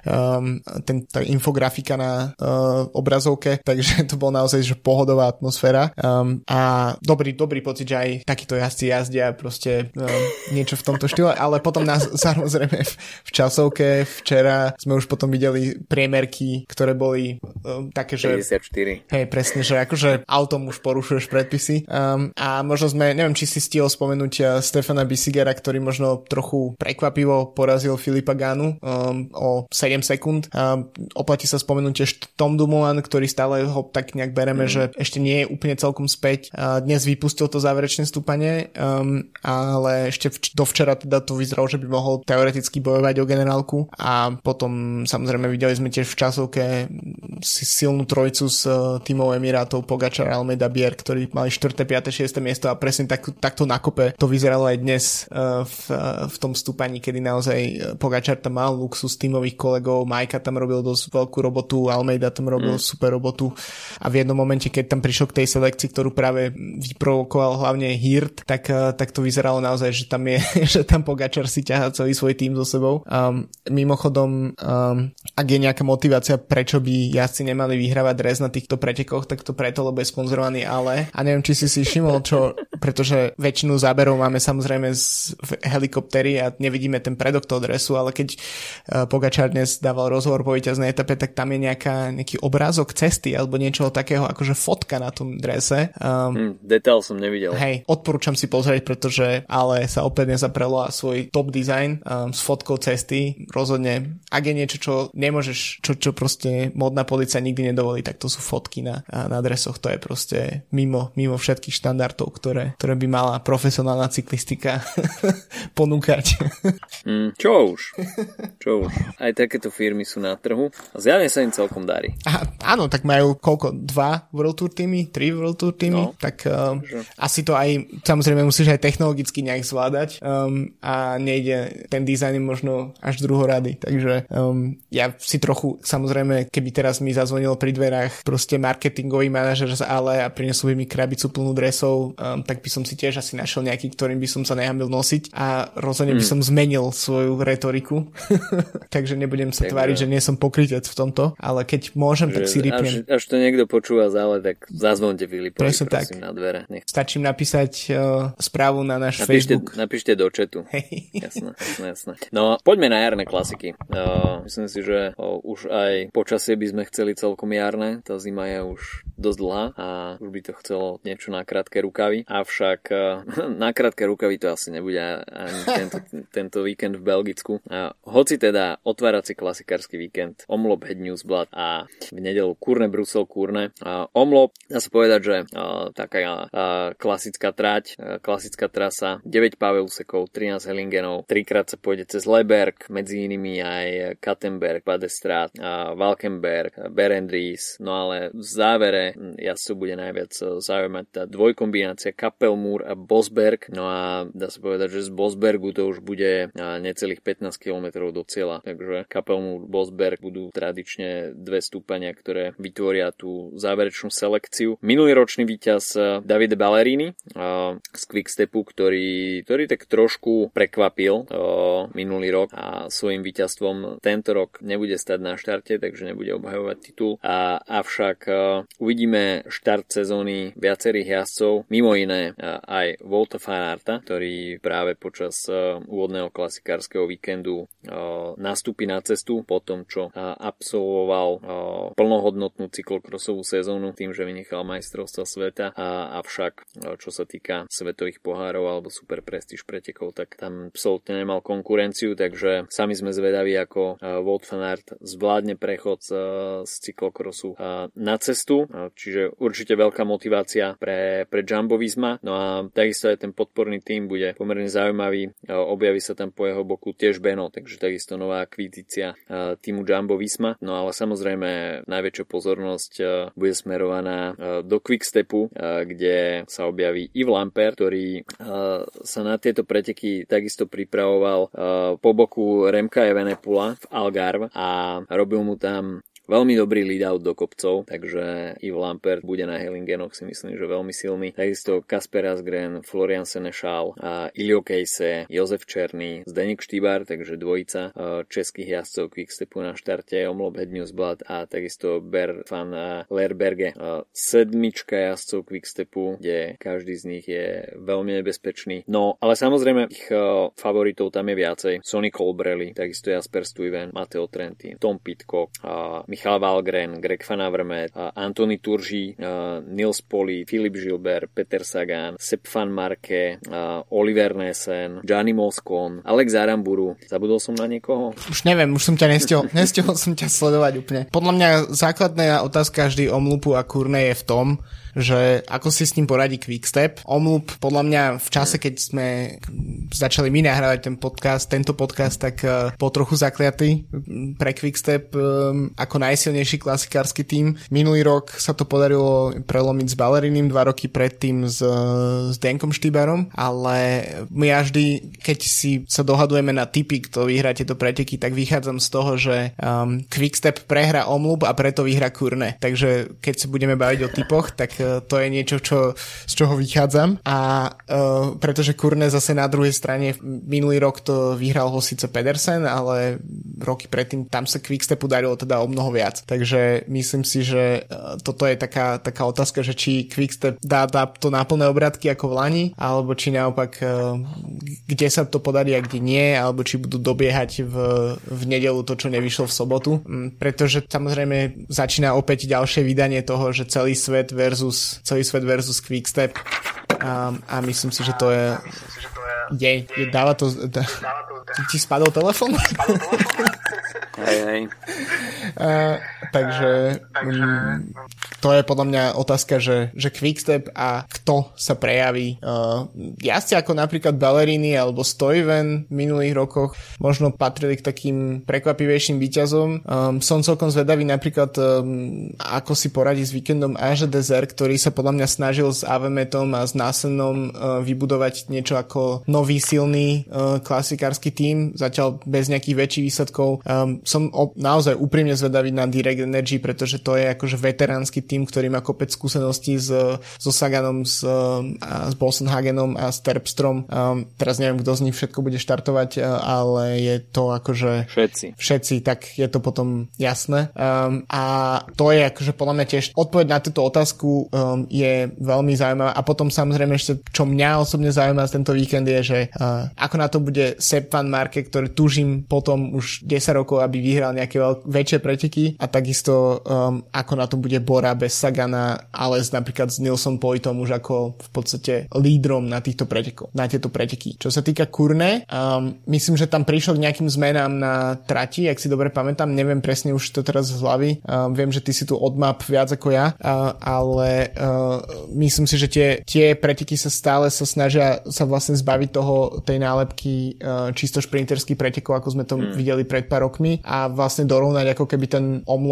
um, ten, tá infografika na uh, obrazovke, takže to bol naozaj že pohodová atmosféra. Um, a dobrý, dobrý pocit, že aj takíto jazdci jazdia proste um, niečo v tomto štýle, ale potom nás samozrejme v, v časovke včera sme už potom videli priemerky, ktoré boli um, také, že... 54. Hej, presne, že akože autom už porušuješ predpisy. Um, a možno sme, neviem, či si stihol spomenúť uh, Stefana Bisigera, ktorý možno trochu prekvapivo porazil Filipa Gánu um, o 7 sekúnd. Um, oplatí sa spomenúť tiež Tom Dumoulin, ktorý stále ho tak nejak bereme, mm. že ešte nie je úplne celkom späť. Uh, dnes vypustil to záverečné stúpanie, um, ale ešte vč- dovčera teda to vyzeralo, že by mohol teoreticky bojovať o generálku a potom samozrejme videli sme tiež v časovke silnú trojcu s uh, tímov Emirátov Pogačar, Almeida, Bier, ktorí mali 4., 5., 6. miesto a presne tak, takto nakope to vyzeralo aj dnes uh, v, uh, v tom stúpaní, kedy naozaj Pogačar tam mal luxus tímových kolegov, Majka tam robil dosť veľkú robotu, Almeida tam robil mm. super robotu a v jednom momente, keď tam prišiel k tej selekcii, ktorú práve vyprovokoval hlavne Hirt, tak, tak to vyzeralo naozaj, že tam je, že tam Pogačar si ťaha celý svoj tým so sebou. Um, mimochodom, um, ak je nejaká motivácia, prečo by jazdci nemali vyhrávať dres na týchto pretekoch, tak to preto, lebo je sponzorovaný ale. A neviem, či si si všimol, čo, pretože väčšinu záberov máme samozrejme z helikoptery a nevidíme ten predok toho dresu, ale keď uh, Pogačar dnes dával rozhovor po víťaznej etape, tak tam je nejaká, nejaký obrázok cesty alebo niečo takého, akože fotka na tom drese. Um, hm, detail som nevidel. Hej, odporúčam si pozrieť, pretože ale sa opäť nezaprelo a svoj top design um, s fotkou cesty rozhodne, ak je niečo, čo nemôžeš, čo, čo proste modná policia nikdy nedovolí, tak to sú fotky na, na adresoch, to je proste mimo, mimo všetkých štandardov, ktoré, ktoré by mala profesionálna cyklistika ponúkať. Mm, čo už? Čo už? Aj takéto firmy sú na trhu a zjavne sa im celkom darí. A, áno, tak majú koľko? Dva World Tour týmy? Tri World Tour týmy? No, tak um, asi to aj, samozrejme musíš aj technologicky nejak zvládať um, a nejde, ten dizajn je možno až druhorady, takže um, ja si trochu, samozrejme, keby teraz mi zazvonil pri dverách proste marketingový manažer z Ale a prinesol by mi krabicu plnú dresov, um, tak by som si tiež asi našiel nejaký, ktorým by som sa nehamil nosiť a rozhodne mm. by hmm. som zmenil svoju retoriku. takže nebudem sa tak tváriť, že nie som pokrytec v tomto, ale keď môžem, že, tak si ripnem. Až, až to niekto počúva zále, tak zazvonte Filipovi, prosím, tak. na dvere. Nech. Stačím napísať uh, správu na náš napíšte, Facebook. Napíšte do četu. Hey. Jasné, jasné, jasné. No, poďme na jarné klasiky. Uh, myslím si, že už aj počasie by sme chceli celkom jarné. Tá zima je už dosť dlhá a už by to chcelo niečo na krátke rukavy. Avšak uh, na krátke rukavy to asi nebude ani tento, tento víkend v Belgicku. Hoci teda otvárací klasikársky víkend Omlop Head Newsblad a v nedelu Kurne Brusel Kurne. Uh, Omlop, dá sa povedať, že uh, taká uh, klasická trať, uh, klasická trasa, 9 úsekov, 13 Hellingenov, trikrát sa pôjde cez Leberg, medzi inými aj Kattenberg, Badestrát, Valkenberg, Berendries, no ale v závere hm, jazdcov bude najviac e, zaujímať tá dvojkombinácia Kapelmúr a Bosberg, no a dá sa povedať, že z Bosbergu to už bude necelých 15 km do cieľa, takže Kapelmúr, Bosberg budú tradične dve stúpania, ktoré vytvoria tú záverečnú selekciu. Minulý ročný víťaz e, Davide Ballerini z Quickstepu, ktorý, ktorý tak trošku prekvapil minulý rok a svojim víťazstvom tento rok nebude stať na štarte, takže nebude obhajovať titul. A, avšak uh, uvidíme štart sezóny viacerých jazdcov, mimo iné uh, aj Volta Fanarta, ktorý práve počas uh, úvodného klasikárskeho víkendu nastúpi na cestu po tom, čo absolvoval plnohodnotnú cyklokrosovú sezónu tým, že vynechal majstrovstva sveta, a, avšak čo sa týka svetových pohárov alebo super prestíž pretekov, tak tam absolútne nemal konkurenciu, takže sami sme zvedaví, ako Wout van Aert zvládne prechod z cyklokrosu na cestu, čiže určite veľká motivácia pre, pre Jumbo Visma, no a takisto aj ten podporný tým bude pomerne zaujímavý, objaví sa tam po jeho boku tiež Beno, takže takisto nová akvizícia týmu Jumbo Visma, no ale samozrejme najväčšia pozornosť bude smerovaná do Quickstepu, kde sa objaví Yves Lampert, ktorý sa na tieto preteky takisto pripravoval po boku Remka Evenepula Formula v Algarve a robil mu tam Veľmi dobrý lead-out do kopcov, takže Yves Lampert bude na Hellingenoch si myslím, že veľmi silný. Takisto Kasper Asgren, Florian Senešal, a Ilio Kejse, Jozef Černý, Zdeněk Štýbar, takže dvojica českých jazdcov Quickstepu na štarte, Omlop Hednewsblad a takisto Ber van Lerberge. Sedmička jazdcov Quickstepu, kde každý z nich je veľmi nebezpečný. No, ale samozrejme ich favoritov tam je viacej. Sonny Colbrelli, takisto Jasper Stuyven, Matteo Trentin, Tom Pitcock, a Michal Valgren, Greg Van Avermaet, Anthony Turži, Nils Poli, Filip Gilbert, Peter Sagan, Sepp Van Marke, Oliver Nesen, Gianni Moscon, Alex Aramburu. Zabudol som na niekoho? Už neviem, už som ťa nestihol, nestihol som ťa sledovať úplne. Podľa mňa základná otázka vždy o Mlupu a Kurne je v tom, že ako si s ním poradí Quickstep. Omlup podľa mňa v čase, keď sme začali my nahrávať ten podcast, tento podcast, tak uh, bol trochu zakliatý pre Quickstep um, ako najsilnejší klasikársky tým. Minulý rok sa to podarilo prelomiť s Balerinim, dva roky predtým s, s Denkom Štýbarom, ale ja vždy, keď si sa dohadujeme na typy, kto vyhrá tieto preteky, tak vychádzam z toho, že um, Quickstep prehra Omlup a preto vyhrá Kurne. Takže keď sa budeme baviť o typoch, tak to je niečo, čo, z čoho vychádzam a uh, pretože Kurne zase na druhej strane minulý rok to vyhral ho síce Pedersen, ale roky predtým tam sa Quickstepu darilo teda o mnoho viac. Takže myslím si, že uh, toto je taká, taká otázka, že či Quickstep dá, dá to na plné obratky ako v Lani, alebo či naopak uh, kde sa to podarí a kde nie, alebo či budú dobiehať v, v nedelu to, čo nevyšlo v sobotu. Um, pretože samozrejme začína opäť ďalšie vydanie toho, že celý svet versus versus, celý svet versus Quickstep a, a myslím si, že to je je, je dáva to, dá, ti spadol telefon? Hej, hej. Uh, takže um, to je podľa mňa otázka, že, že Quickstep a kto sa prejaví. Uh, jazdci ako napríklad Ballerini alebo Stoiven v minulých rokoch možno patrili k takým prekvapivejším výťazom. Um, som celkom zvedavý napríklad um, ako si poradí s víkendom Aže Desert, ktorý sa podľa mňa snažil s Avemetom a s Nasenom uh, vybudovať niečo ako nový silný uh, klasikársky tím, zatiaľ bez nejakých väčších výsledkov. Um, som o, naozaj úprimne zvedavý na Direct Energy, pretože to je akože veteránsky tým, ktorý má kopec skúseností s, so Saganom, s, a s Bolsenhagenom a s Terpstrom. Um, teraz neviem, kto z nich všetko bude štartovať, ale je to akože... Všetci. Všetci, tak je to potom jasné. Um, a to je akože podľa mňa tiež odpoveď na túto otázku um, je veľmi zaujímavá. A potom samozrejme ešte, čo mňa osobne zaujíma z tento víkend je, že uh, ako na to bude Sepp Van Marke, ktorý tužím potom už 10 rokov, aby vyhral nejaké veľk- väčšie preteky a takisto um, ako na to bude Bora bez Sagana, ale s, napríklad s Nilsom Poitom už ako v podstate lídrom na týchto pretekov, na tieto preteky. Čo sa týka Kurne, um, myslím, že tam prišlo k nejakým zmenám na trati, ak si dobre pamätám, neviem presne už to teraz z hlavy, um, viem, že ty si tu odmap viac ako ja, uh, ale uh, myslím si, že tie, tie preteky sa stále sa snažia sa vlastne zbaviť toho, tej nálepky uh, čisto šprinterských pretekov, ako sme to mm. videli pred pár rokmi a vlastne dorovnať ako keby ten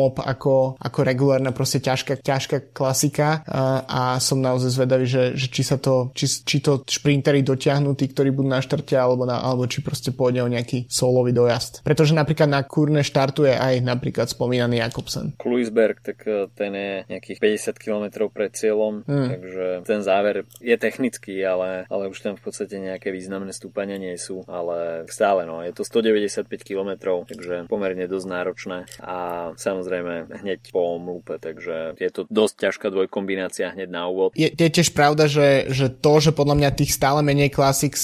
omlop ako, ako regulárna proste ťažká ťažká klasika a, a som naozaj zvedavý, že, že či sa to, či, či to šprintery dotiahnú tí, ktorí budú na štarte, alebo, na, alebo či proste pôjde o nejaký solový dojazd. Pretože napríklad na Kurne štartuje aj napríklad spomínaný Jakobsen. Kluisberg, tak e, ten je nejakých 50 km pred cieľom, hmm. takže ten záver je technický, ale, ale už tam v podstate nejaké významné stúpania nie sú, ale stále no, je to 195 km, takže pomerne dosť náročné a samozrejme hneď po omlúpe, takže je to dosť ťažká dvojkombinácia hneď na úvod. Je, je tiež pravda, že, že to, že podľa mňa tých stále menej klasik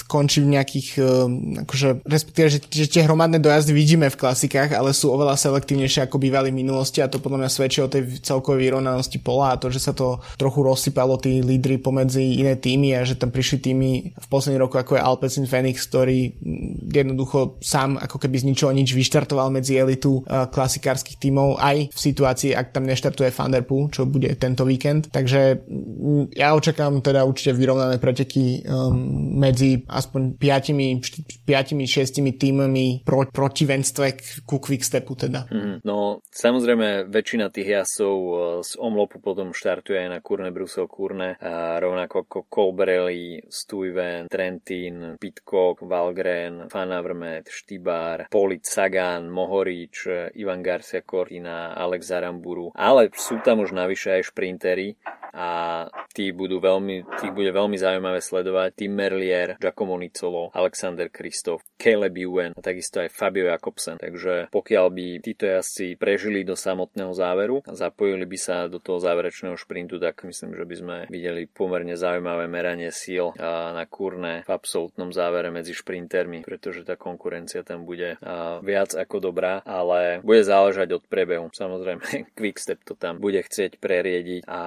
skončí v nejakých, uh, akože, respektíve, že, že tie hromadné dojazdy vidíme v klasikách, ale sú oveľa selektívnejšie ako bývali v minulosti a to podľa mňa svedčí o tej celkovej vyrovnanosti pola a to, že sa to trochu rozsypalo tí lídry pomedzi iné týmy a že tam prišli týmy v posledných roku ako je Alpecin Phoenix, ktorý jednoducho sám ako keby z ničoho nič vyštartoval medzi elitu uh, klasikárskych tímov aj v situácii, ak tam neštartuje fan Vanderpool, čo bude tento víkend. Takže mm, ja očakám teda určite vyrovnané preteky um, medzi aspoň 5-6 týmami pro, proti venstve ku Quickstepu teda. Mm, no, samozrejme väčšina tých jasov uh, z Omlopu potom štartuje aj na Kurne Brusel Kurne, a rovnako ako Colbrelli, Stuyven, Trentin, Pitcock, Valgren, Fanavrmet, Štybár, Polit, Sagan, Mohorič, Ivan Garcia Cortina, Alex Aramburu, ale sú tam už navyše aj šprintery a tí budú veľmi, tých bude veľmi zaujímavé sledovať. Tim Merlier, Giacomo Nicolo, Alexander Kristof, Caleb Ewan a takisto aj Fabio Jakobsen. Takže pokiaľ by títo jazdci prežili do samotného záveru a zapojili by sa do toho záverečného šprintu, tak myslím, že by sme videli pomerne zaujímavé meranie síl na kurne v absolútnom závere medzi šprintermi, pretože tá konkurencia tam bude viac ako dobrá, ale bude záležať od prebehu. Samozrejme, Quickstep to tam bude chcieť preriediť a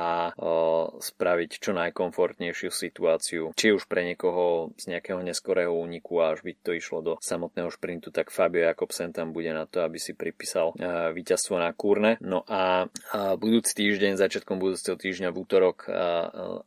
spraviť čo najkomfortnejšiu situáciu. Či už pre niekoho z nejakého neskorého úniku a až by to išlo do samotného šprintu, tak Fabio Jakobsen tam bude na to, aby si pripísal víťazstvo na Kúrne. No a budúci týždeň, začiatkom budúceho týždňa v útorok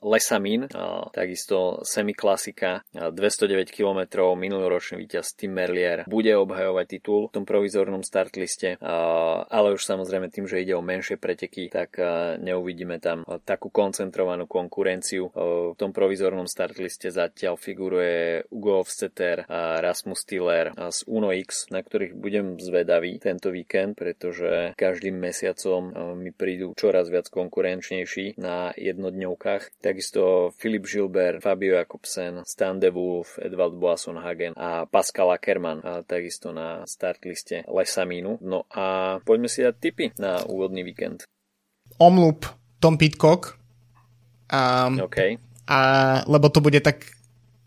Lesamin, takisto semiklasika, 209 km, minuloročný víťaz Tim Merlier bude obhajovať titul v tom provizornom startliste, ale už samozrejme tým, že ide o menšie preteky, tak neuvidíme tam takú koncentrovanú konkurenciu. V tom provizornom startliste zatiaľ figuruje Ugo Hofstetter a Rasmus Tiller z Uno X, na ktorých budem zvedavý tento víkend, pretože každým mesiacom mi prídu čoraz viac konkurenčnejší na jednodňovkách. Takisto Filip Gilbert, Fabio Jakobsen, Stan de Wolf, Edvald Boasson Hagen a Pascal Ackermann takisto na startliste Lesamínu. No a poďme si dať tipy na úvodný víkend. Omlup Tom Pitcock. A, okay. a, lebo to bude tak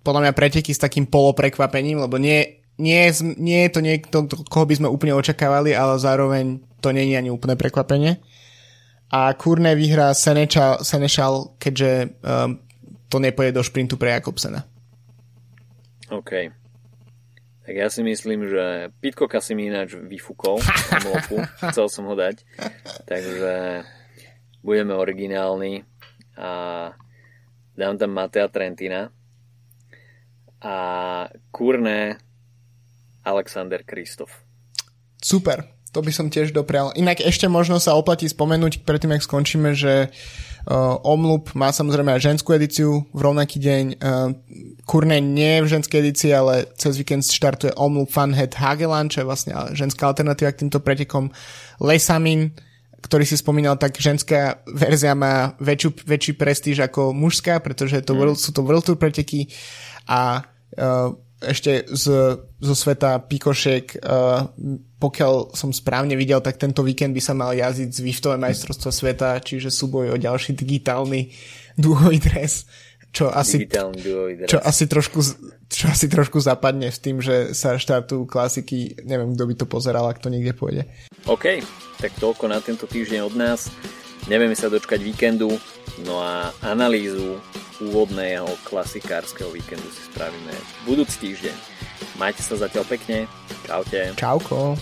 podľa mňa preteky s takým poloprekvapením, lebo nie, nie, nie je to niekto, koho by sme úplne očakávali, ale zároveň to nie je ani úplné prekvapenie. A Kurne vyhrá Senečal, Senešal, keďže um, to nepojde do šprintu pre Jakobsena. OK. Tak ja si myslím, že Pitcocka si mi ináč vyfúkol Chcel som ho dať. Takže budeme originálni a dám tam Matea Trentina a Kurné Alexander Kristof. Super, to by som tiež doprial. Inak ešte možno sa oplatí spomenúť predtým, ak skončíme, že uh, Omlup má samozrejme aj ženskú edíciu v rovnaký deň. Uh, Kurne nie je v ženskej edícii, ale cez víkend štartuje Omlup Funhead Hageland, čo je vlastne ženská alternatíva k týmto pretekom. Lesamin, ktorý si spomínal, tak ženská verzia má väčšiu, väčší prestíž ako mužská, pretože to mm. world, sú to World Tour preteky a uh, ešte z, zo sveta pikošek, uh, pokiaľ som správne videl, tak tento víkend by sa mal jazdiť z Viftové majstrovstva sveta, čiže súboj o ďalší digitálny duhový dres, čo asi, čo asi trošku čo asi trošku zapadne s tým, že sa štartujú klasiky, neviem, kto by to pozeral, ak to niekde pôjde. OK, tak toľko na tento týždeň od nás. Nevieme sa dočkať víkendu, no a analýzu úvodného klasikárskeho víkendu si spravíme budúci týždeň. Majte sa zatiaľ pekne. Čaute. Čauko.